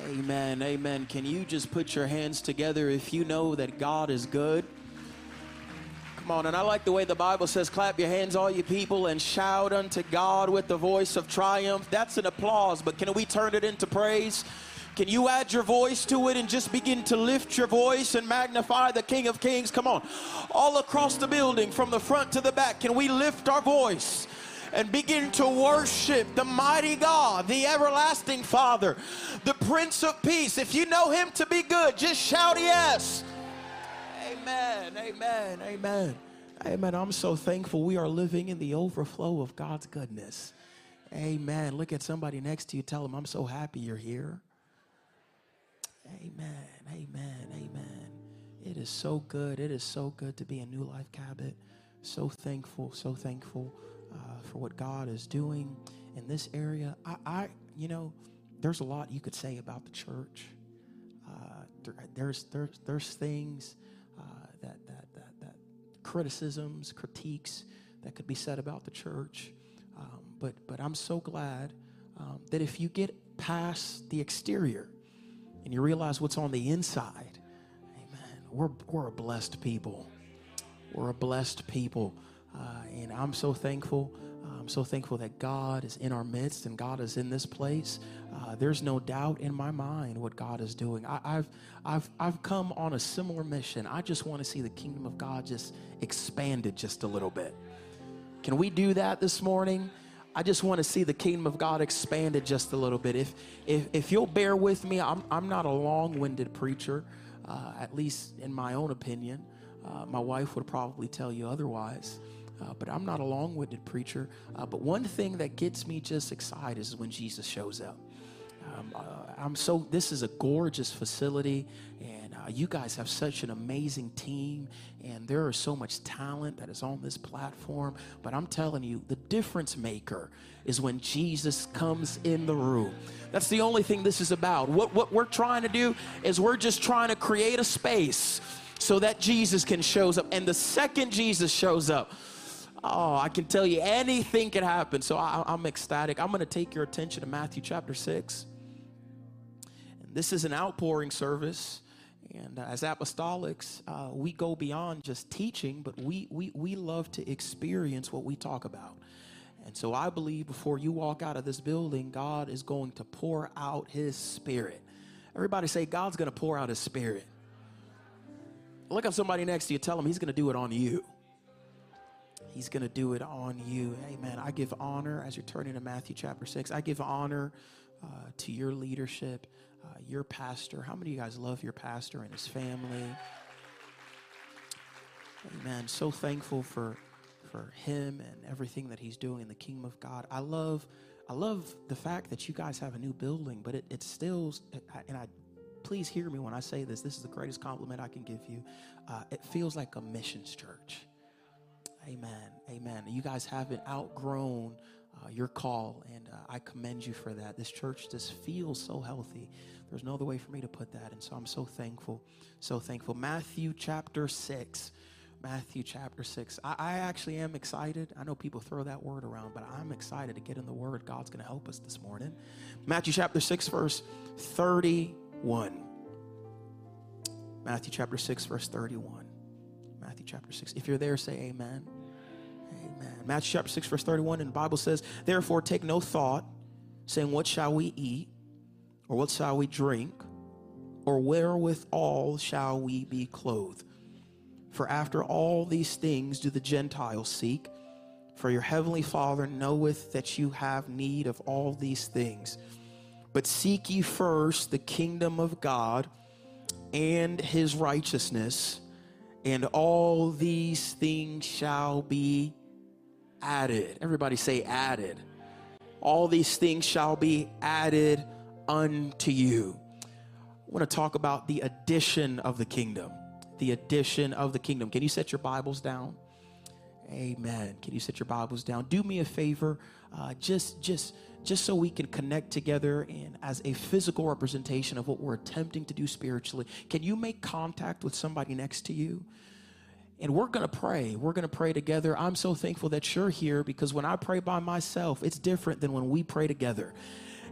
Amen. Amen. Can you just put your hands together if you know that God is good? Come on, and I like the way the Bible says, clap your hands, all you people, and shout unto God with the voice of triumph. That's an applause, but can we turn it into praise? Can you add your voice to it and just begin to lift your voice and magnify the King of Kings? Come on. All across the building, from the front to the back, can we lift our voice? And begin to worship the mighty God, the everlasting Father, the Prince of Peace. If you know Him to be good, just shout yes. Amen, amen, amen. Amen. I'm so thankful we are living in the overflow of God's goodness. Amen. Look at somebody next to you. Tell them, I'm so happy you're here. Amen. Amen. Amen. It is so good. It is so good to be a New Life Cabot. So thankful. So thankful uh, for what God is doing in this area. I, I, you know, there's a lot you could say about the church. Uh, there, there's there's there's things uh, that, that that that criticisms, critiques that could be said about the church. Um, but but I'm so glad um, that if you get past the exterior and you realize what's on the inside, Amen. We're we're a blessed people. We're a blessed people. Uh, and I'm so thankful. Uh, I'm so thankful that God is in our midst and God is in this place. Uh, there's no doubt in my mind what God is doing. I, have I've, I've come on a similar mission. I just want to see the kingdom of God just expanded just a little bit. Can we do that this morning? I just want to see the kingdom of God expanded just a little bit. If, if, if you'll bear with me, I'm, I'm not a long winded preacher, uh, at least in my own opinion. Uh, my wife would probably tell you otherwise. Uh, but I'm not a long winded preacher. Uh, but one thing that gets me just excited is when Jesus shows up. Um, uh, I'm so, this is a gorgeous facility, and uh, you guys have such an amazing team, and there is so much talent that is on this platform. But I'm telling you, the difference maker is when Jesus comes in the room. That's the only thing this is about. What, what we're trying to do is we're just trying to create a space so that Jesus can shows up. And the second Jesus shows up, Oh, I can tell you anything can happen. So I, am ecstatic. I'm going to take your attention to Matthew chapter 6. And this is an outpouring service. And uh, as apostolics, uh, we go beyond just teaching, but we, we, we love to experience what we talk about. And so I believe before you walk out of this building, God is going to pour out his spirit. Everybody say, God's going to pour out his spirit. Look at somebody next to you, tell them he's going to do it on you. He's going to do it on you. Amen. I give honor as you're turning to Matthew chapter 6. I give honor uh, to your leadership, uh, your pastor. How many of you guys love your pastor and his family? Amen. So thankful for for him and everything that he's doing in the kingdom of God. I love I love the fact that you guys have a new building, but it, it still and I please hear me when I say this. This is the greatest compliment I can give you. Uh, it feels like a missions church. Amen. Amen. You guys haven't outgrown uh, your call, and uh, I commend you for that. This church just feels so healthy. There's no other way for me to put that. And so I'm so thankful. So thankful. Matthew chapter 6. Matthew chapter 6. I, I actually am excited. I know people throw that word around, but I'm excited to get in the word. God's going to help us this morning. Matthew chapter 6, verse 31. Matthew chapter 6, verse 31. Matthew chapter 6. If you're there, say amen. Amen. Matthew chapter 6, verse 31, and the Bible says, Therefore take no thought, saying, What shall we eat? Or what shall we drink? Or wherewithal shall we be clothed? For after all these things do the Gentiles seek. For your heavenly Father knoweth that you have need of all these things. But seek ye first the kingdom of God and his righteousness and all these things shall be added. Everybody say added. All these things shall be added unto you. I want to talk about the addition of the kingdom. The addition of the kingdom. Can you set your Bibles down? Amen. Can you set your Bibles down? Do me a favor, uh, just just just so we can connect together and as a physical representation of what we're attempting to do spiritually. Can you make contact with somebody next to you? And we're going to pray. We're going to pray together. I'm so thankful that you're here because when I pray by myself, it's different than when we pray together.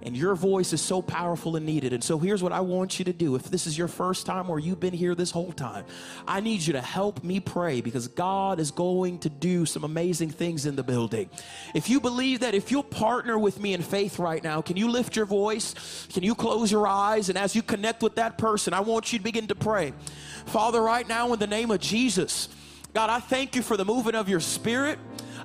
And your voice is so powerful and needed. And so here's what I want you to do. If this is your first time or you've been here this whole time, I need you to help me pray because God is going to do some amazing things in the building. If you believe that, if you'll partner with me in faith right now, can you lift your voice? Can you close your eyes? And as you connect with that person, I want you to begin to pray. Father, right now, in the name of Jesus, God, I thank you for the movement of your spirit.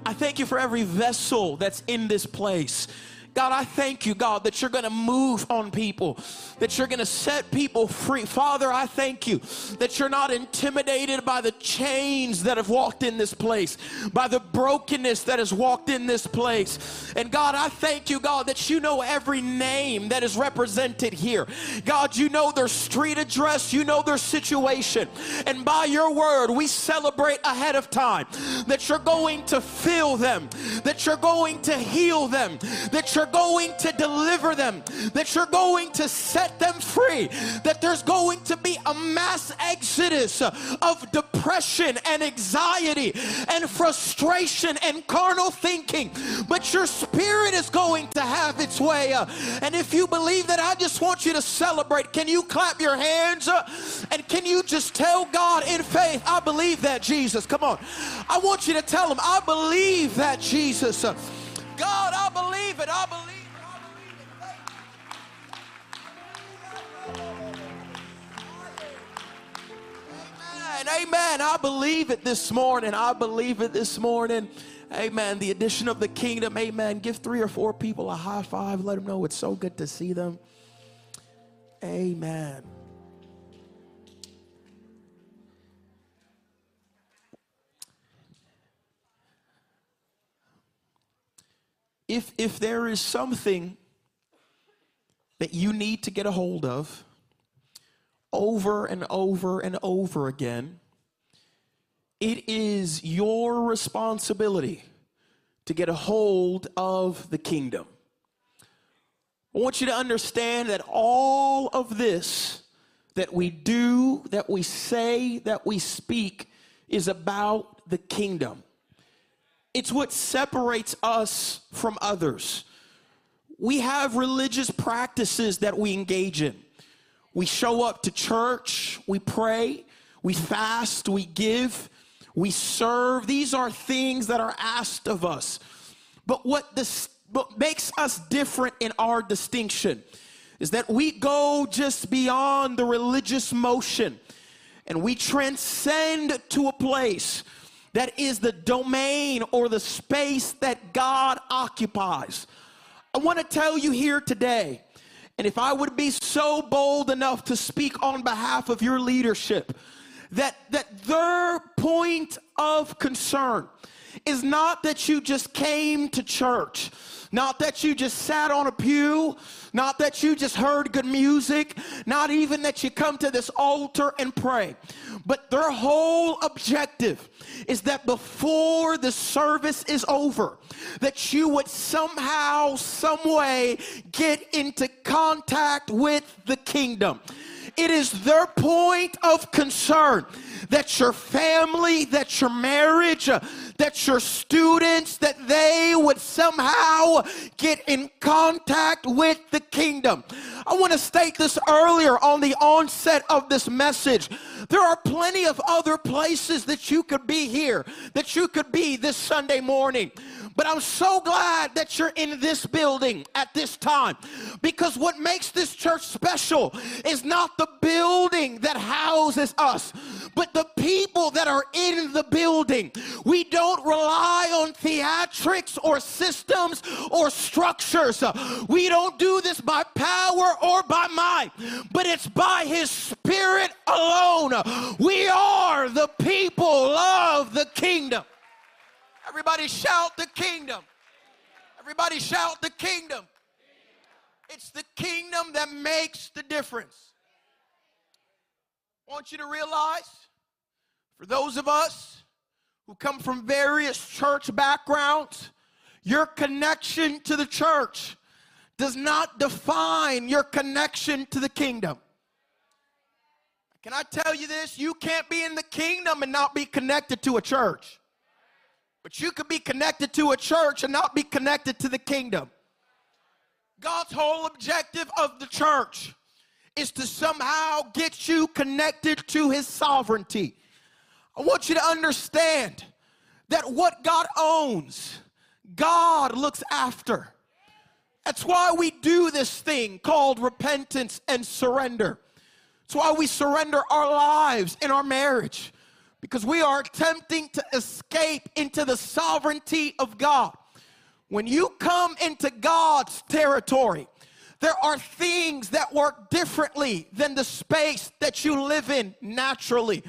I thank you for every vessel that's in this place. God, I thank you, God, that you're going to move on people, that you're going to set people free. Father, I thank you that you're not intimidated by the chains that have walked in this place, by the brokenness that has walked in this place. And God, I thank you, God, that you know every name that is represented here. God, you know their street address, you know their situation. And by your word, we celebrate ahead of time that you're going to fill them, that you're going to heal them, that you're going to deliver them, that you're going to set them free, that there's going to be a mass exodus of depression and anxiety and frustration and carnal thinking. But your spirit is going to have its way. And if you believe that, I just want you to celebrate. Can you clap your hands? And can you just tell God in faith, I believe that, Jesus? Come on. I want you to tell him, I believe that, Jesus. God, I believe it. I believe it. Amen. Amen. I believe it this morning. I believe it this morning. Amen. The addition of the kingdom. Amen. Give three or four people a high five. Let them know it's so good to see them. Amen. If if there is something that you need to get a hold of over and over and over again it is your responsibility to get a hold of the kingdom. I want you to understand that all of this that we do that we say that we speak is about the kingdom it's what separates us from others. We have religious practices that we engage in. We show up to church, we pray, we fast, we give, we serve. These are things that are asked of us. But what this what makes us different in our distinction is that we go just beyond the religious motion and we transcend to a place that is the domain or the space that God occupies. I want to tell you here today, and if I would be so bold enough to speak on behalf of your leadership, that, that their point of concern is not that you just came to church, not that you just sat on a pew, not that you just heard good music, not even that you come to this altar and pray, but their whole objective is that before the service is over, that you would somehow, some way get into contact with the kingdom. It is their point of concern that your family, that your marriage, that your students, that they would somehow get in contact with the kingdom. I want to state this earlier on the onset of this message. There are plenty of other places that you could be here, that you could be this Sunday morning. But I'm so glad that you're in this building at this time because what makes this church special is not the building that houses us, but the people that are in the building. We don't rely on theatrics or systems or structures. We don't do this by power or by might, but it's by His Spirit alone. We are the people. Everybody shout the kingdom. Everybody shout the kingdom. It's the kingdom that makes the difference. I want you to realize for those of us who come from various church backgrounds, your connection to the church does not define your connection to the kingdom. Can I tell you this? You can't be in the kingdom and not be connected to a church. But you could be connected to a church and not be connected to the kingdom. God's whole objective of the church is to somehow get you connected to his sovereignty. I want you to understand that what God owns, God looks after. That's why we do this thing called repentance and surrender. That's why we surrender our lives in our marriage because we are attempting to escape into the sovereignty of God. When you come into God's territory, there are things that work differently than the space that you live in naturally.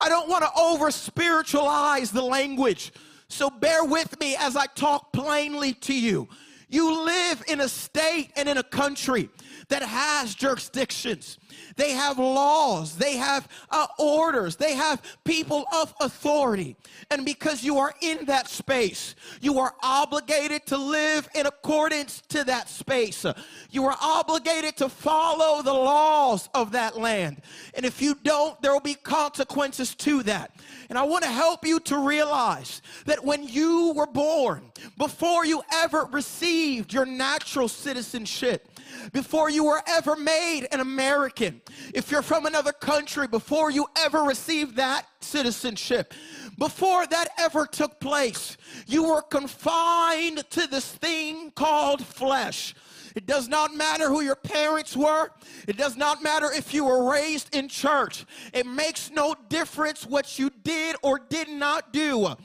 I don't want to over spiritualize the language, so bear with me as I talk plainly to you. You live in a state and in a country that has jurisdictions. They have laws, they have uh, orders, they have people of authority. And because you are in that space, you are obligated to live in accordance to that space. You are obligated to follow the laws of that land. And if you don't, there will be consequences to that. And I want to help you to realize that when you were born, before you ever received your natural citizenship, before you were ever made an American, if you're from another country, before you ever received that citizenship, before that ever took place, you were confined to this thing called flesh. It does not matter who your parents were. It does not matter if you were raised in church. It makes no difference what you did or did not do.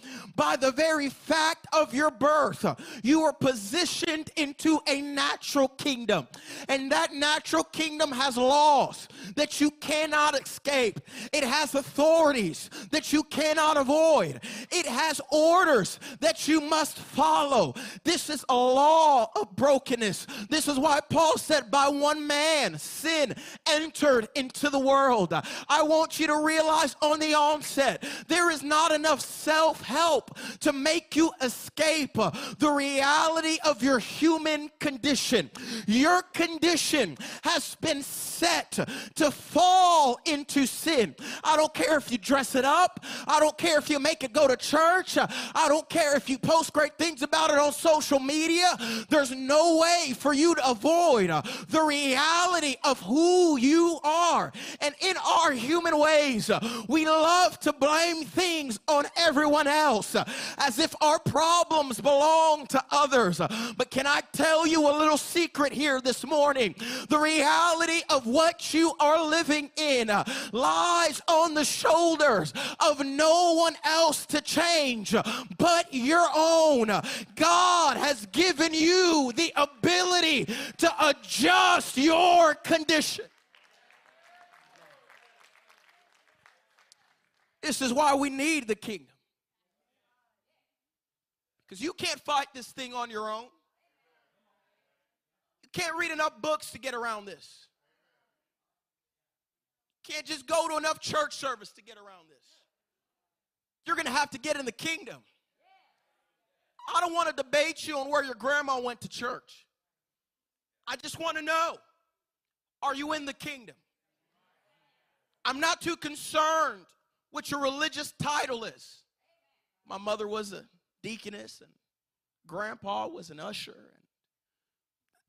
By the very fact of your birth, you were positioned into a natural kingdom. And that natural kingdom has laws that you cannot escape, it has authorities that you cannot avoid, it has orders that you must follow. This is a law of brokenness. This this is why Paul said, by one man, sin entered into the world. I want you to realize on the onset, there is not enough self help to make you escape the reality of your human condition. Your condition has been set to fall into sin. I don't care if you dress it up, I don't care if you make it go to church, I don't care if you post great things about it on social media. There's no way for you to avoid the reality of who you are. And in our human ways, we love to blame things on everyone else uh, as if our problems belong to others. But can I tell you a little secret here this morning? The reality of what you are living in lies on the shoulders of no one else to change but your own. God has given you the ability to adjust your condition. This is why we need the kingdom. Because you can't fight this thing on your own. You can't read enough books to get around this. You can't just go to enough church service to get around this. You're going to have to get in the kingdom. I don't want to debate you on where your grandma went to church. I just want to know are you in the kingdom? I'm not too concerned what your religious title is. My mother was a deaconess and grandpa was an usher. And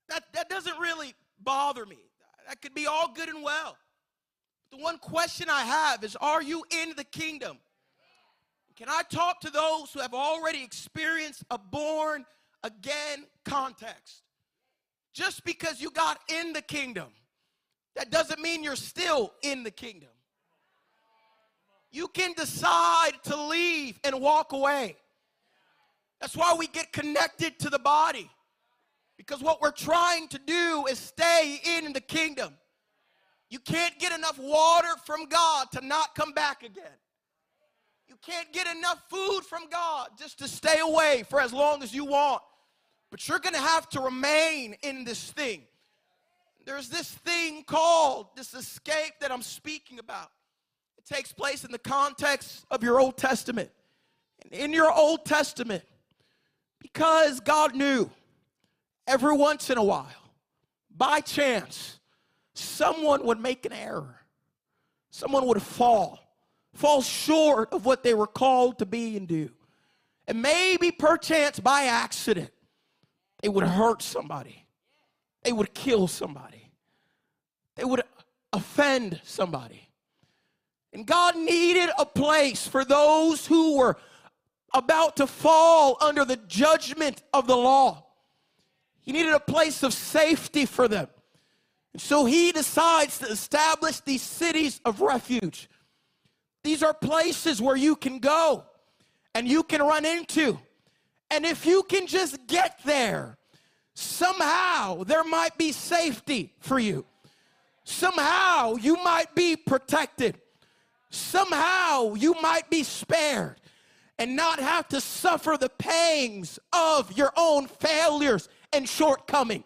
that, that doesn't really bother me. That could be all good and well. The one question I have is Are you in the kingdom? Can I talk to those who have already experienced a born again context? Just because you got in the kingdom, that doesn't mean you're still in the kingdom. You can decide to leave and walk away. That's why we get connected to the body. Because what we're trying to do is stay in the kingdom. You can't get enough water from God to not come back again. You can't get enough food from God just to stay away for as long as you want. But you're going to have to remain in this thing. There's this thing called this escape that I'm speaking about. It takes place in the context of your Old Testament. And in your Old Testament, because God knew every once in a while, by chance, someone would make an error. Someone would fall, fall short of what they were called to be and do. And maybe perchance by accident, it would hurt somebody. they would kill somebody, they would offend somebody. And God needed a place for those who were about to fall under the judgment of the law. He needed a place of safety for them. So he decides to establish these cities of refuge. These are places where you can go and you can run into. And if you can just get there, somehow there might be safety for you. Somehow you might be protected. Somehow you might be spared and not have to suffer the pangs of your own failures and shortcoming.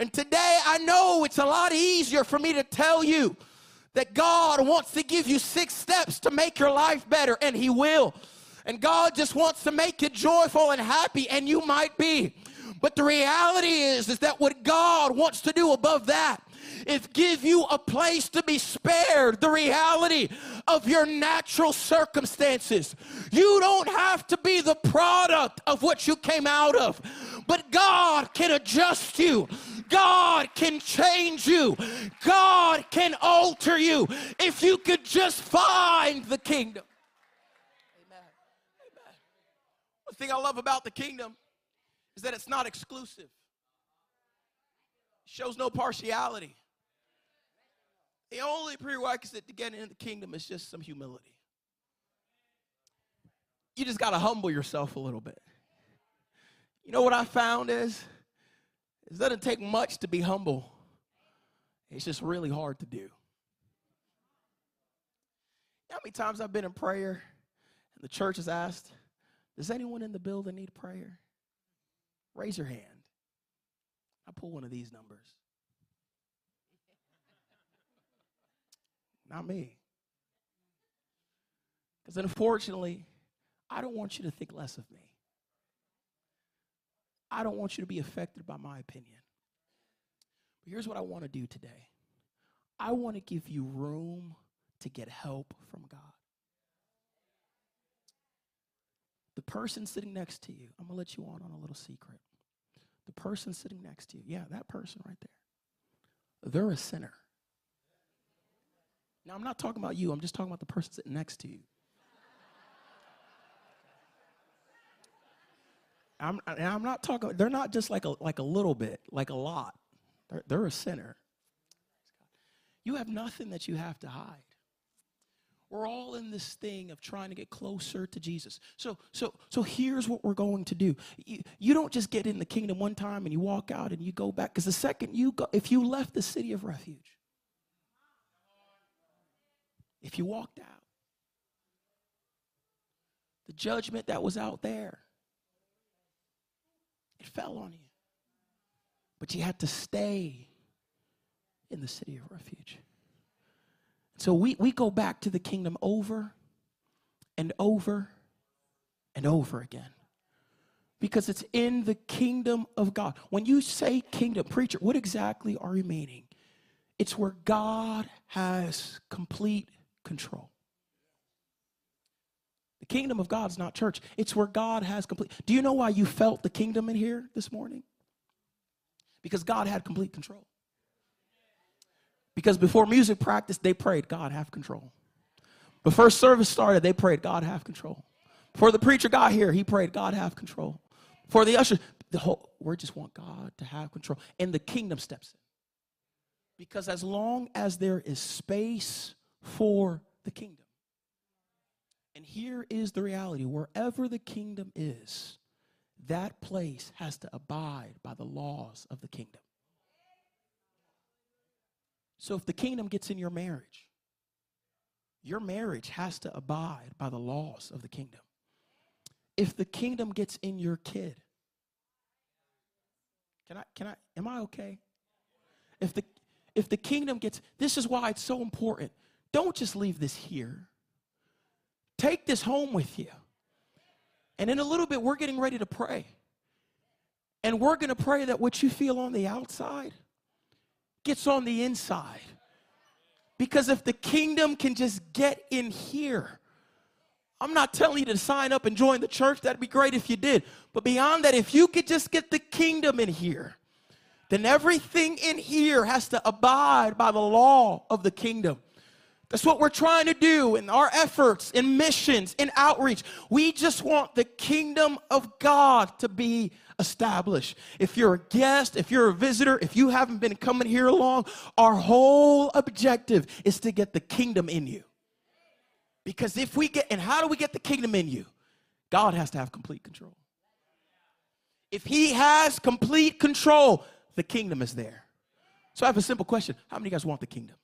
And today I know it's a lot easier for me to tell you that God wants to give you six steps to make your life better, and He will. And God just wants to make you joyful and happy, and you might be. But the reality is, is that what God wants to do above that is give you a place to be spared the reality of your natural circumstances. You don't have to be the product of what you came out of, but God can adjust you. God can change you. God can alter you if you could just find the kingdom. Amen. Amen. Thing I love about the kingdom is that it's not exclusive. Shows no partiality. The only prerequisite to get into the kingdom is just some humility. You just got to humble yourself a little bit. You know what I found is it doesn't take much to be humble. It's just really hard to do. You know how many times I've been in prayer and the church has asked, Does anyone in the building need prayer? Raise your hand. I pull one of these numbers. Not me. Because unfortunately, I don't want you to think less of me. I don't want you to be affected by my opinion. But here's what I want to do today I want to give you room to get help from God. The person sitting next to you, I'm going to let you on on a little secret. The person sitting next to you, yeah, that person right there, they're a sinner. Now, I'm not talking about you, I'm just talking about the person sitting next to you. I'm, and I'm not talking, they're not just like a, like a little bit, like a lot. They're, they're a sinner. You have nothing that you have to hide. We're all in this thing of trying to get closer to Jesus. So, so, so here's what we're going to do. You, you don't just get in the kingdom one time and you walk out and you go back. Because the second you go, if you left the city of refuge, if you walked out, the judgment that was out there, it fell on you. But you had to stay in the city of refuge. So we, we go back to the kingdom over and over and over again. Because it's in the kingdom of God. When you say kingdom, preacher, what exactly are you meaning? It's where God has complete control. The kingdom of God is not church. It's where God has complete. Do you know why you felt the kingdom in here this morning? Because God had complete control. Because before music practice, they prayed, God, have control. Before service started, they prayed, God, have control. Before the preacher got here, he prayed, God, have control. For the usher, the whole, we just want God to have control. And the kingdom steps in. Because as long as there is space for the kingdom, and here is the reality wherever the kingdom is, that place has to abide by the laws of the kingdom. So if the kingdom gets in your marriage, your marriage has to abide by the laws of the kingdom. If the kingdom gets in your kid, can I can I am I okay? If the if the kingdom gets this is why it's so important. Don't just leave this here. Take this home with you. And in a little bit we're getting ready to pray. And we're going to pray that what you feel on the outside gets on the inside. Because if the kingdom can just get in here, I'm not telling you to sign up and join the church. That'd be great if you did. But beyond that, if you could just get the kingdom in here, then everything in here has to abide by the law of the kingdom. That's what we're trying to do in our efforts, in missions, in outreach. We just want the kingdom of God to be established. If you're a guest, if you're a visitor, if you haven't been coming here long, our whole objective is to get the kingdom in you. Because if we get, and how do we get the kingdom in you? God has to have complete control. If He has complete control, the kingdom is there. So I have a simple question How many of you guys want the kingdom?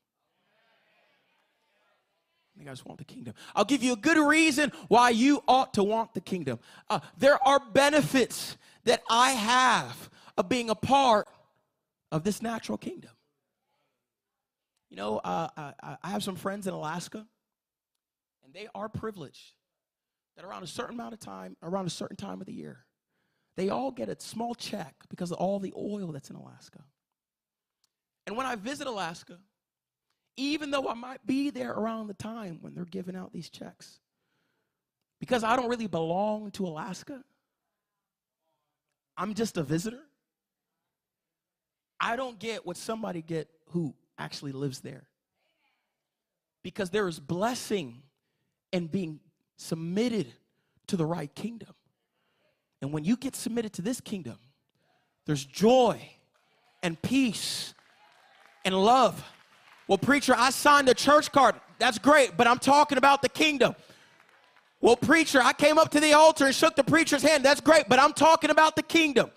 You guys want the kingdom. I'll give you a good reason why you ought to want the kingdom. Uh, there are benefits that I have of being a part of this natural kingdom. You know, uh, I, I have some friends in Alaska, and they are privileged that around a certain amount of time, around a certain time of the year, they all get a small check because of all the oil that's in Alaska. And when I visit Alaska, even though I might be there around the time when they're giving out these checks, because I don't really belong to Alaska, I'm just a visitor. I don't get what somebody get who actually lives there. Because there is blessing in being submitted to the right kingdom. And when you get submitted to this kingdom, there's joy and peace and love. Well, preacher, I signed a church card. That's great, but I'm talking about the kingdom. Well, preacher, I came up to the altar and shook the preacher's hand. That's great, but I'm talking about the kingdom.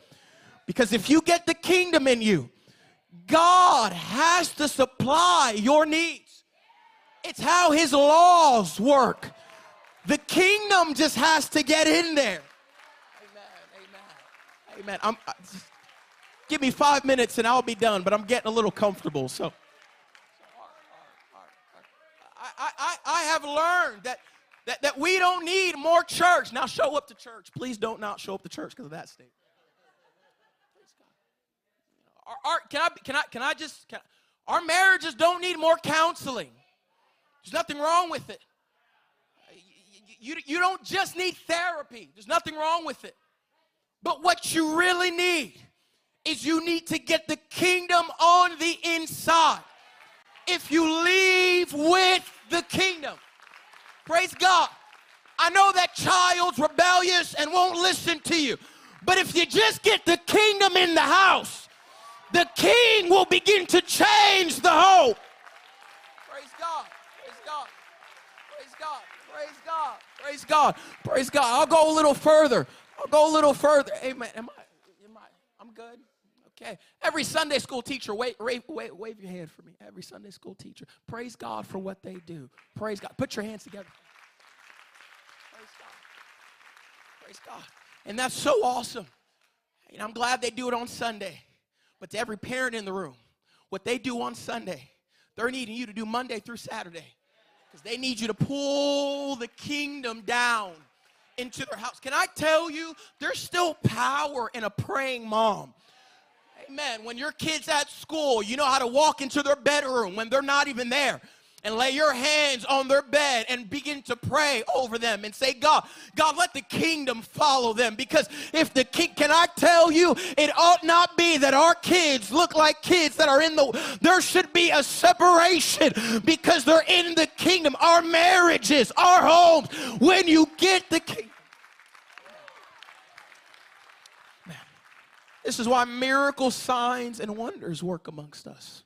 Because if you get the kingdom in you, God has to supply your needs. It's how his laws work. The kingdom just has to get in there. Amen. Amen. Amen. I'm, I, give me five minutes and I'll be done, but I'm getting a little comfortable. So, I, I, I have learned that, that, that we don't need more church. Now, show up to church. Please don't not show up to church because of that state. Our, our, can, I, can, I, can I just, can I, our marriages don't need more counseling. There's nothing wrong with it. You, you, you don't just need therapy, there's nothing wrong with it. But what you really need is you need to get the kingdom on the inside. If you leave with the kingdom, praise God. I know that child's rebellious and won't listen to you. But if you just get the kingdom in the house, the king will begin to change the whole. Praise God. Praise God. Praise God. Praise God. Praise God. Praise God. I'll go a little further. I'll go a little further. Amen. Am I, am I, I'm good. Okay. Every Sunday school teacher, wave, wave, wave, wave your hand for me. Every Sunday school teacher. Praise God for what they do. Praise God. Put your hands together. Praise God. Praise God. And that's so awesome. And I'm glad they do it on Sunday. But to every parent in the room, what they do on Sunday, they're needing you to do Monday through Saturday. Because they need you to pull the kingdom down into their house. Can I tell you, there's still power in a praying mom. Amen. When your kid's at school, you know how to walk into their bedroom when they're not even there and lay your hands on their bed and begin to pray over them and say, God, God, let the kingdom follow them. Because if the king, can I tell you, it ought not be that our kids look like kids that are in the, there should be a separation because they're in the kingdom. Our marriages, our homes, when you get the kingdom. This is why miracle signs and wonders work amongst us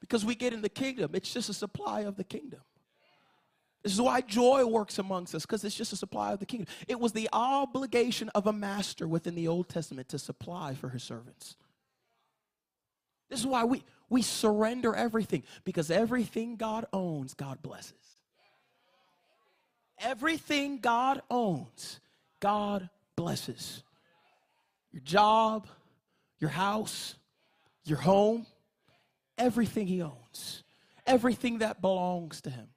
because we get in the kingdom. It's just a supply of the kingdom. This is why joy works amongst us, because it's just a supply of the kingdom. It was the obligation of a master within the Old Testament to supply for his servants. This is why we, we surrender everything, because everything God owns, God blesses. Everything God owns, God blesses. Your job, your house, your home, everything he owns, everything that belongs to him.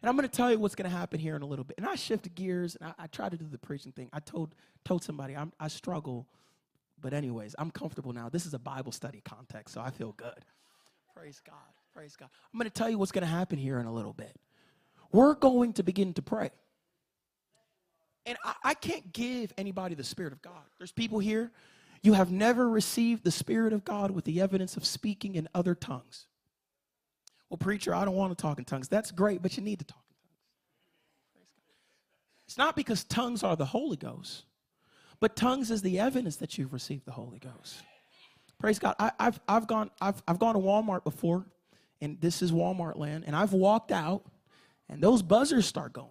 And I'm going to tell you what's going to happen here in a little bit. And I shifted gears and I, I tried to do the preaching thing. I told told somebody I'm, I struggle, but anyways, I'm comfortable now. This is a Bible study context, so I feel good. Praise God. Praise God. I'm going to tell you what's going to happen here in a little bit. We're going to begin to pray. And I, I can't give anybody the Spirit of God. There's people here You have never received the Spirit of God with the evidence of speaking in other tongues. Well, preacher, I don't want to talk in tongues. That's great, but you need to talk in tongues. It's not because tongues are the Holy Ghost, but tongues is the evidence that you've received the Holy Ghost. Praise God. I, have I've, gone, I've, I've gone to Walmart before, and this is Walmart land, and I've walked out, and those buzzers start going.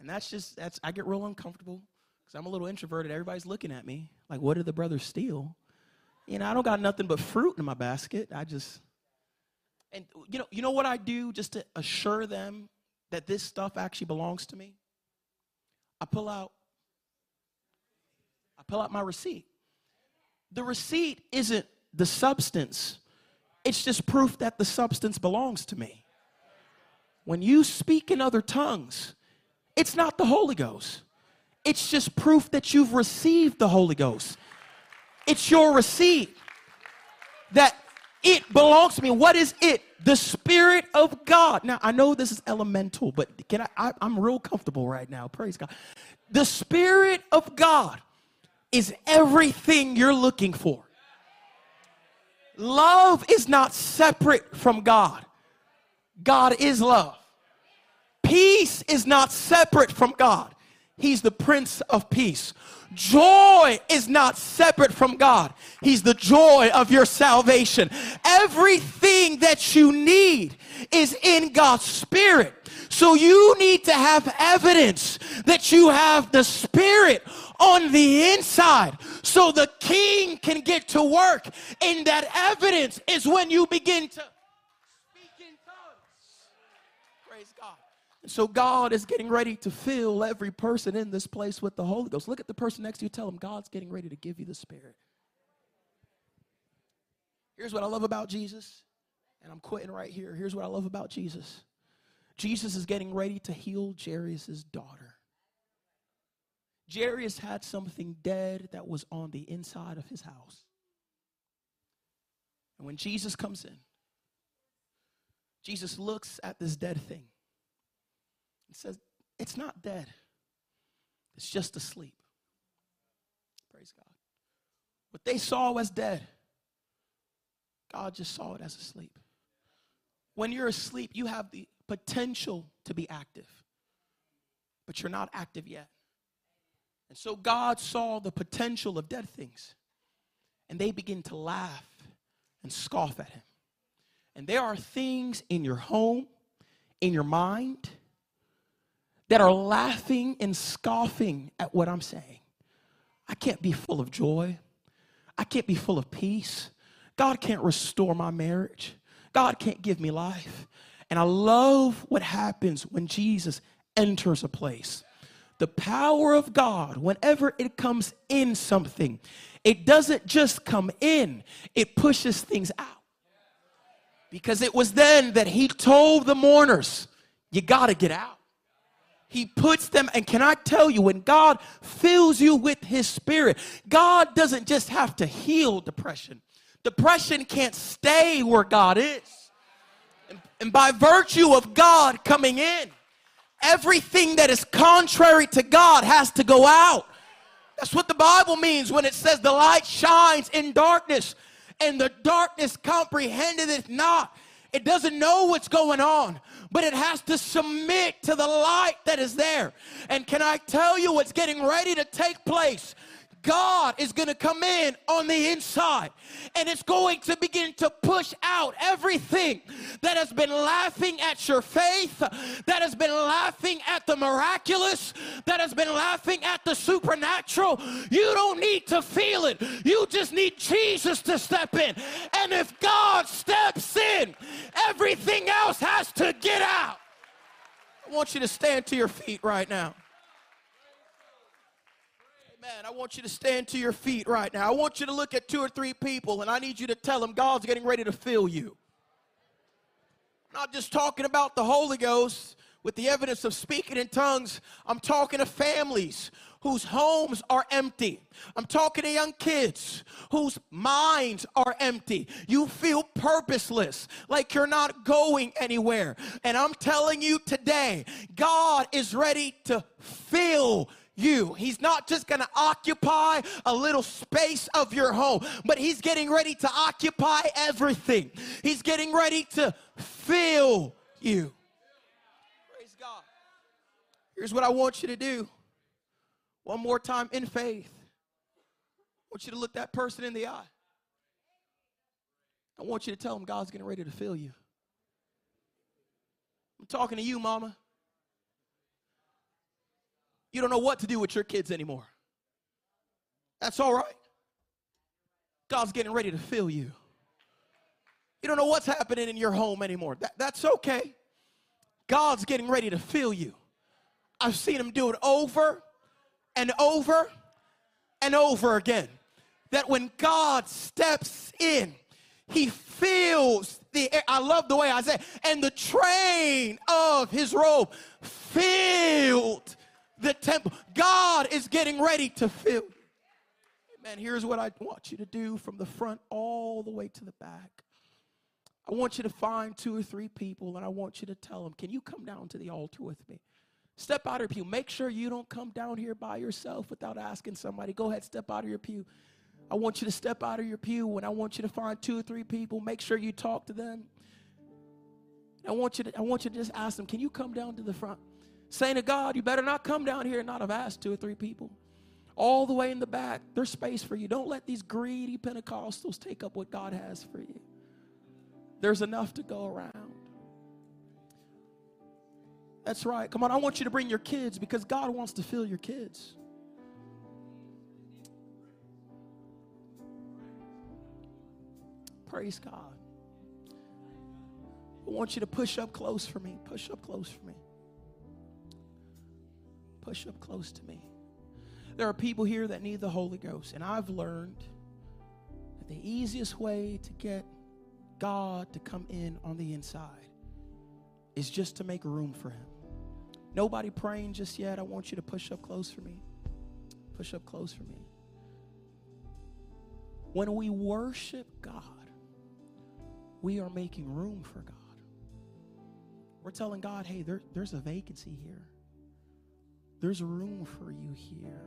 And that's just, that's, I get real uncomfortable because I'm a little introverted. Everybody's looking at me like, what did the brothers steal? You know, I don't got nothing but fruit in my basket. I just, and you know, you know what I do just to assure them that this stuff actually belongs to me? I pull out I pull out my receipt. The receipt isn't the substance. It's just proof that the substance belongs to me. When you speak in other tongues, it's not the Holy Ghost. It's just proof that you've received the Holy Ghost. It's your receipt that it belongs to me. What is it? The Spirit of God. Now, I know this is elemental, but can I, I I'm real comfortable right now. Praise God. The Spirit of God is everything you're looking for. Love is not separate from God. God is love. Peace is not separate from God. He's the Prince of Peace. Joy is not separate from God. He's the joy of your salvation. Everything that you need is in God's Spirit. So you need to have evidence that you have the Spirit on the inside so the king can get to work. And that evidence is when you begin to speak in tongues. Praise God. So God is getting ready to fill every person in this place with the Holy Ghost. Look at the person next to you, tell them God's getting ready to give you the Spirit. Here's what I love about Jesus, and I'm quitting right here. Here's what I love about Jesus Jesus is getting ready to heal Jairus' daughter. Jairus had something dead that was on the inside of his house. And when Jesus comes in, Jesus looks at this dead thing and says, It's not dead, it's just asleep. Praise God. What they saw was dead, God just saw it as asleep. When you're asleep, you have the potential to be active, but you're not active yet. And so God saw the potential of dead things, and they begin to laugh and scoff at him. And there are things in your home, in your mind, that are laughing and scoffing at what I'm saying. I can't be full of joy. I can't be full of peace. God can't restore my marriage. God can't give me life. And I love what happens when Jesus enters a place the power of God, whenever it comes in something, it doesn't just come in, it pushes things out. Because it was then that he told the mourners, You got to get out. He puts them, and can I tell you, when God fills you with His Spirit, God doesn't just have to heal depression. Depression can't stay where God is. And, and by virtue of God coming in, Everything that is contrary to God has to go out. That's what the Bible means when it says the light shines in darkness and the darkness comprehended it not. It doesn't know what's going on, but it has to submit to the light that is there. And can I tell you what's getting ready to take place? God is going to come in on the inside and it's going to begin to push out everything that has been laughing at your faith, that has been laughing at the miraculous, that has been laughing at the supernatural. You don't need to feel it. You just need Jesus to step in. And if God steps in, everything else has to get out. I want you to stand to your feet right now. Amen. I want you to stand to your feet right now. I want you to look at two or three people and I need you to tell them God's getting ready to fill you. I'm not just talking about the Holy Ghost with the evidence of speaking in tongues. I'm talking to families whose homes are empty. I'm talking to young kids whose minds are empty. You feel purposeless, like you're not going anywhere. And I'm telling you today, God is ready to fill you. He's not just going to occupy a little space of your home, but He's getting ready to occupy everything. He's getting ready to fill you. Praise God. Here's what I want you to do one more time in faith. I want you to look that person in the eye. I want you to tell them God's getting ready to fill you. I'm talking to you, mama. You don't know what to do with your kids anymore. That's all right. God's getting ready to fill you. You don't know what's happening in your home anymore. That, that's okay. God's getting ready to fill you. I've seen him do it over and over and over again. That when God steps in, he fills the air. I love the way Isaiah, and the train of his robe filled the temple. God is getting ready to fill. Man, here's what I want you to do from the front all the way to the back. I want you to find two or three people and I want you to tell them, Can you come down to the altar with me? Step out of your pew. Make sure you don't come down here by yourself without asking somebody. Go ahead, step out of your pew. I want you to step out of your pew and I want you to find two or three people. Make sure you talk to them. I want you to, I want you to just ask them, Can you come down to the front? Saying to God, you better not come down here and not have asked two or three people. All the way in the back, there's space for you. Don't let these greedy Pentecostals take up what God has for you. There's enough to go around. That's right. Come on, I want you to bring your kids because God wants to fill your kids. Praise God. I want you to push up close for me. Push up close for me push up close to me. There are people here that need the Holy Ghost, and I've learned that the easiest way to get God to come in on the inside is just to make room for Him. Nobody praying just yet. I want you to push up close for me. Push up close for me. When we worship God, we are making room for God. We're telling God, hey, there, there's a vacancy here. There's room for you here.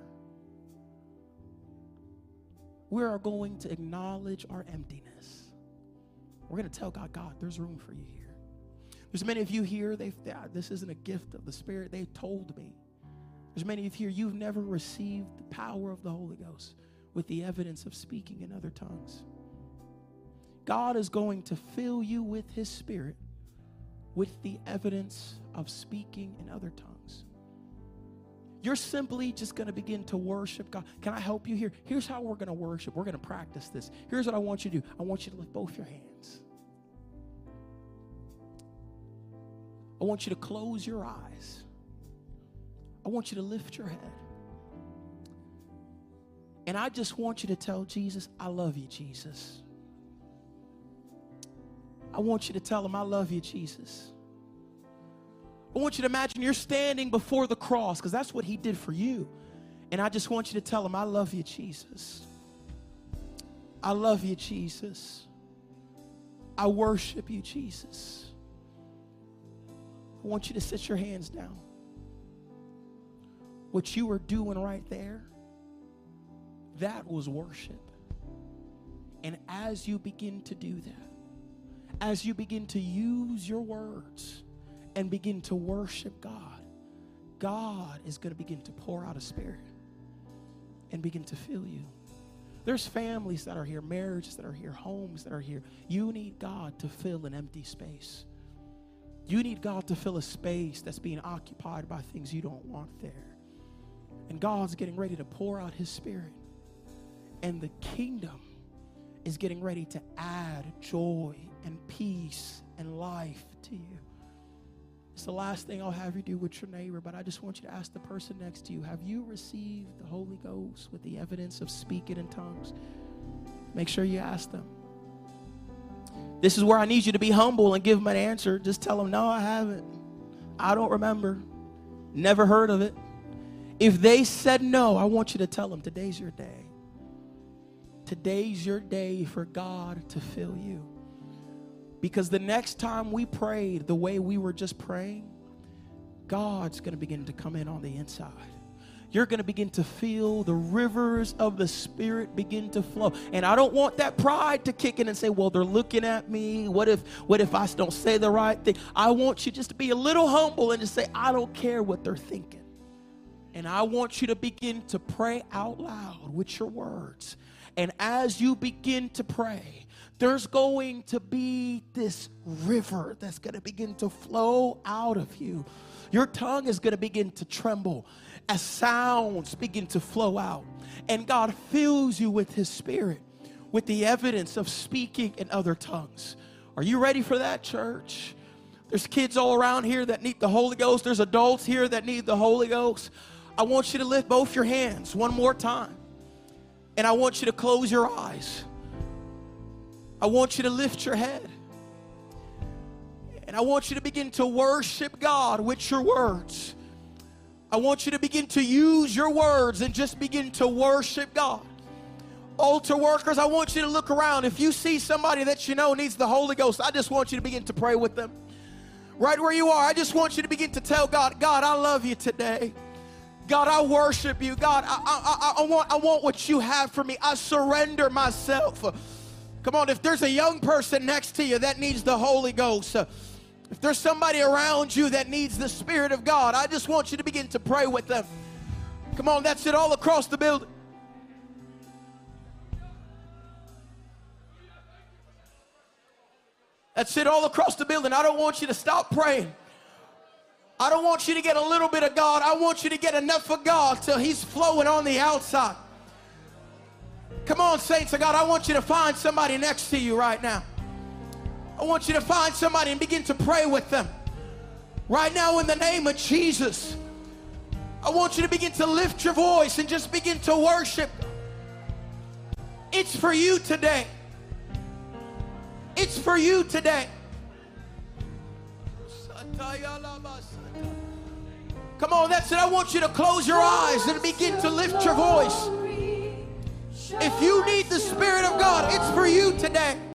We are going to acknowledge our emptiness. We're going to tell God, God, there's room for you here. There's many of you here, they've, uh, this isn't a gift of the Spirit. They told me. There's many of you here, you've never received the power of the Holy Ghost with the evidence of speaking in other tongues. God is going to fill you with His Spirit with the evidence of speaking in other tongues. You're simply just going to begin to worship God. Can I help you here? Here's how we're going to worship. We're going to practice this. Here's what I want you to do I want you to lift both your hands. I want you to close your eyes. I want you to lift your head. And I just want you to tell Jesus, I love you, Jesus. I want you to tell him, I love you, Jesus. I want you to imagine you're standing before the cross because that's what he did for you. And I just want you to tell him, I love you, Jesus. I love you, Jesus. I worship you, Jesus. I want you to sit your hands down. What you were doing right there, that was worship. And as you begin to do that, as you begin to use your words, and begin to worship God, God is going to begin to pour out a spirit and begin to fill you. There's families that are here, marriages that are here, homes that are here. You need God to fill an empty space. You need God to fill a space that's being occupied by things you don't want there. And God's getting ready to pour out His Spirit. And the kingdom is getting ready to add joy and peace and life to you. It's the last thing I'll have you do with your neighbor, but I just want you to ask the person next to you Have you received the Holy Ghost with the evidence of speaking in tongues? Make sure you ask them. This is where I need you to be humble and give them an answer. Just tell them, No, I haven't. I don't remember. Never heard of it. If they said no, I want you to tell them today's your day. Today's your day for God to fill you. Because the next time we prayed the way we were just praying, God's going to begin to come in on the inside. you're going to begin to feel the rivers of the Spirit begin to flow. And I don't want that pride to kick in and say, well, they're looking at me. What if, what if I don't say the right thing? I want you just to be a little humble and just say, I don't care what they're thinking. And I want you to begin to pray out loud with your words. And as you begin to pray, there's going to be this river that's going to begin to flow out of you. Your tongue is going to begin to tremble as sounds begin to flow out. And God fills you with His Spirit, with the evidence of speaking in other tongues. Are you ready for that, church? There's kids all around here that need the Holy Ghost. There's adults here that need the Holy Ghost. I want you to lift both your hands one more time. And I want you to close your eyes. I want you to lift your head. And I want you to begin to worship God with your words. I want you to begin to use your words and just begin to worship God. Altar workers, I want you to look around. If you see somebody that you know needs the Holy Ghost, I just want you to begin to pray with them. Right where you are, I just want you to begin to tell God, God, I love you today. God, I worship you. God, I, I, I, want, I want what you have for me. I surrender myself. Come on, if there's a young person next to you that needs the Holy Ghost, uh, if there's somebody around you that needs the Spirit of God, I just want you to begin to pray with them. Come on, that's it all across the building. That's it all across the building. I don't want you to stop praying. I don't want you to get a little bit of God. I want you to get enough of God till He's flowing on the outside. Come on, saints of God. I want you to find somebody next to you right now. I want you to find somebody and begin to pray with them. Right now, in the name of Jesus, I want you to begin to lift your voice and just begin to worship. It's for you today. It's for you today. Come on, that's it. I want you to close your eyes and begin to lift your voice. If you need the Spirit of God, it's for you today.